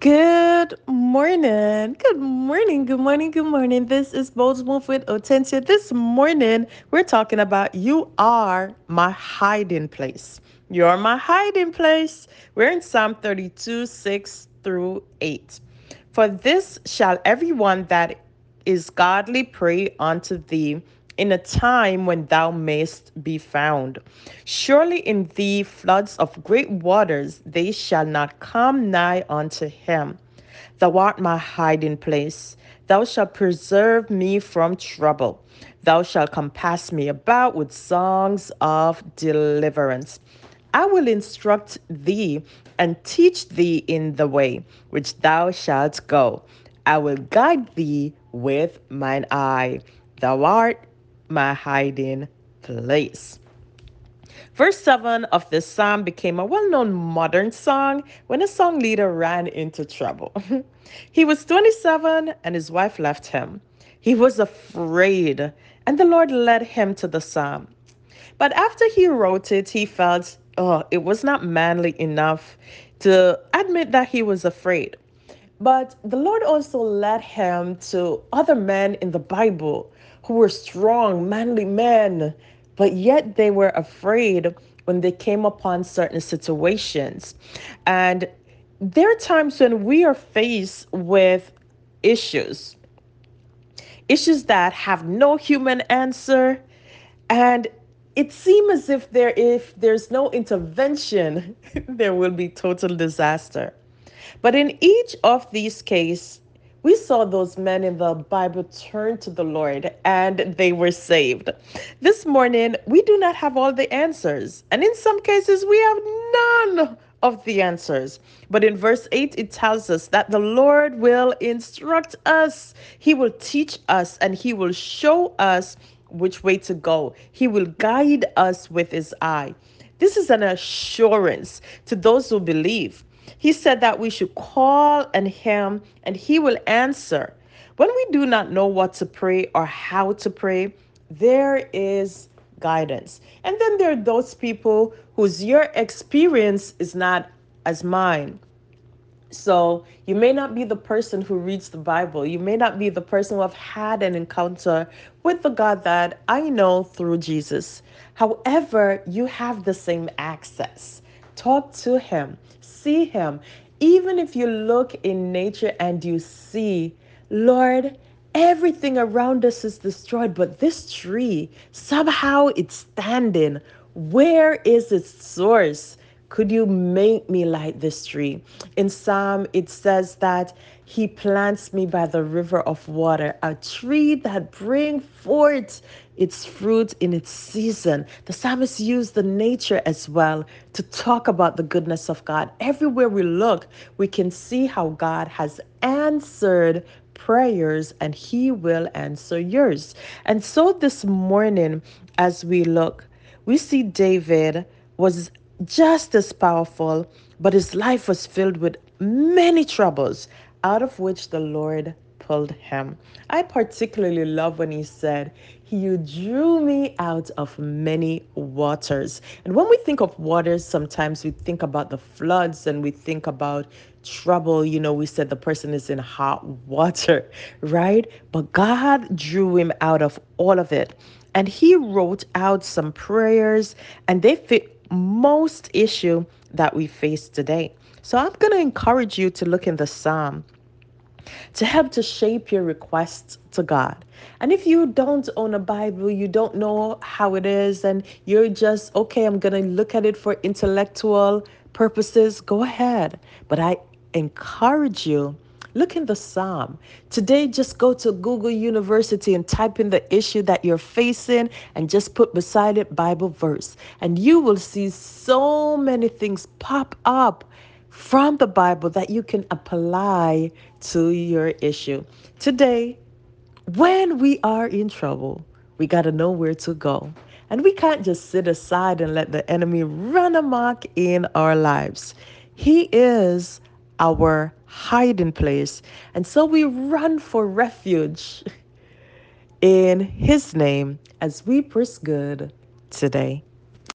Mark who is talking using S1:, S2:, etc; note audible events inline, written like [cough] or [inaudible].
S1: Good morning. Good morning. Good morning. Good morning. This is Bold Move with Hortensia. This morning, we're talking about you are my hiding place. You're my hiding place. We're in Psalm 32, 6 through 8. For this shall everyone that is godly pray unto thee in a time when thou mayst be found. Surely in thee floods of great waters, they shall not come nigh unto him. Thou art my hiding place. Thou shalt preserve me from trouble. Thou shalt compass me about with songs of deliverance. I will instruct thee and teach thee in the way which thou shalt go. I will guide thee with mine eye. Thou art my hiding place. Verse 7 of this psalm became a well known modern song when a song leader ran into trouble. [laughs] he was 27 and his wife left him. He was afraid, and the Lord led him to the psalm. But after he wrote it, he felt, oh, it was not manly enough to admit that he was afraid. But the Lord also led him to other men in the Bible who were strong, manly men, but yet they were afraid when they came upon certain situations. And there are times when we are faced with issues, issues that have no human answer. And it seems as if there if there's no intervention, [laughs] there will be total disaster. But in each of these cases, we saw those men in the Bible turn to the Lord and they were saved. This morning, we do not have all the answers. And in some cases, we have none of the answers. But in verse 8, it tells us that the Lord will instruct us, He will teach us, and He will show us which way to go. He will guide us with His eye. This is an assurance to those who believe. He said that we should call on him and he will answer. When we do not know what to pray or how to pray, there is guidance. And then there are those people whose your experience is not as mine. So you may not be the person who reads the Bible. You may not be the person who have had an encounter with the God that I know through Jesus. However, you have the same access. Talk to him, see him. Even if you look in nature and you see, Lord, everything around us is destroyed, but this tree, somehow it's standing. Where is its source? Could you make me like this tree? In Psalm, it says that he plants me by the river of water, a tree that bring forth its fruit in its season. The psalmist used the nature as well to talk about the goodness of God. Everywhere we look, we can see how God has answered prayers and he will answer yours. And so this morning, as we look, we see David was just as powerful, but his life was filled with many troubles, out of which the Lord pulled him. I particularly love when he said, You drew me out of many waters. And when we think of waters, sometimes we think about the floods and we think about trouble. You know, we said the person is in hot water, [laughs] right? But God drew him out of all of it. And he wrote out some prayers, and they fit most issue that we face today. So I'm going to encourage you to look in the Psalm to help to shape your requests to God. And if you don't own a Bible, you don't know how it is, and you're just, okay, I'm going to look at it for intellectual purposes, go ahead. But I encourage you Look in the Psalm. Today, just go to Google University and type in the issue that you're facing and just put beside it Bible verse. And you will see so many things pop up from the Bible that you can apply to your issue. Today, when we are in trouble, we got to know where to go. And we can't just sit aside and let the enemy run amok in our lives. He is our hiding place. And so we run for refuge [laughs] in His name as we press good today.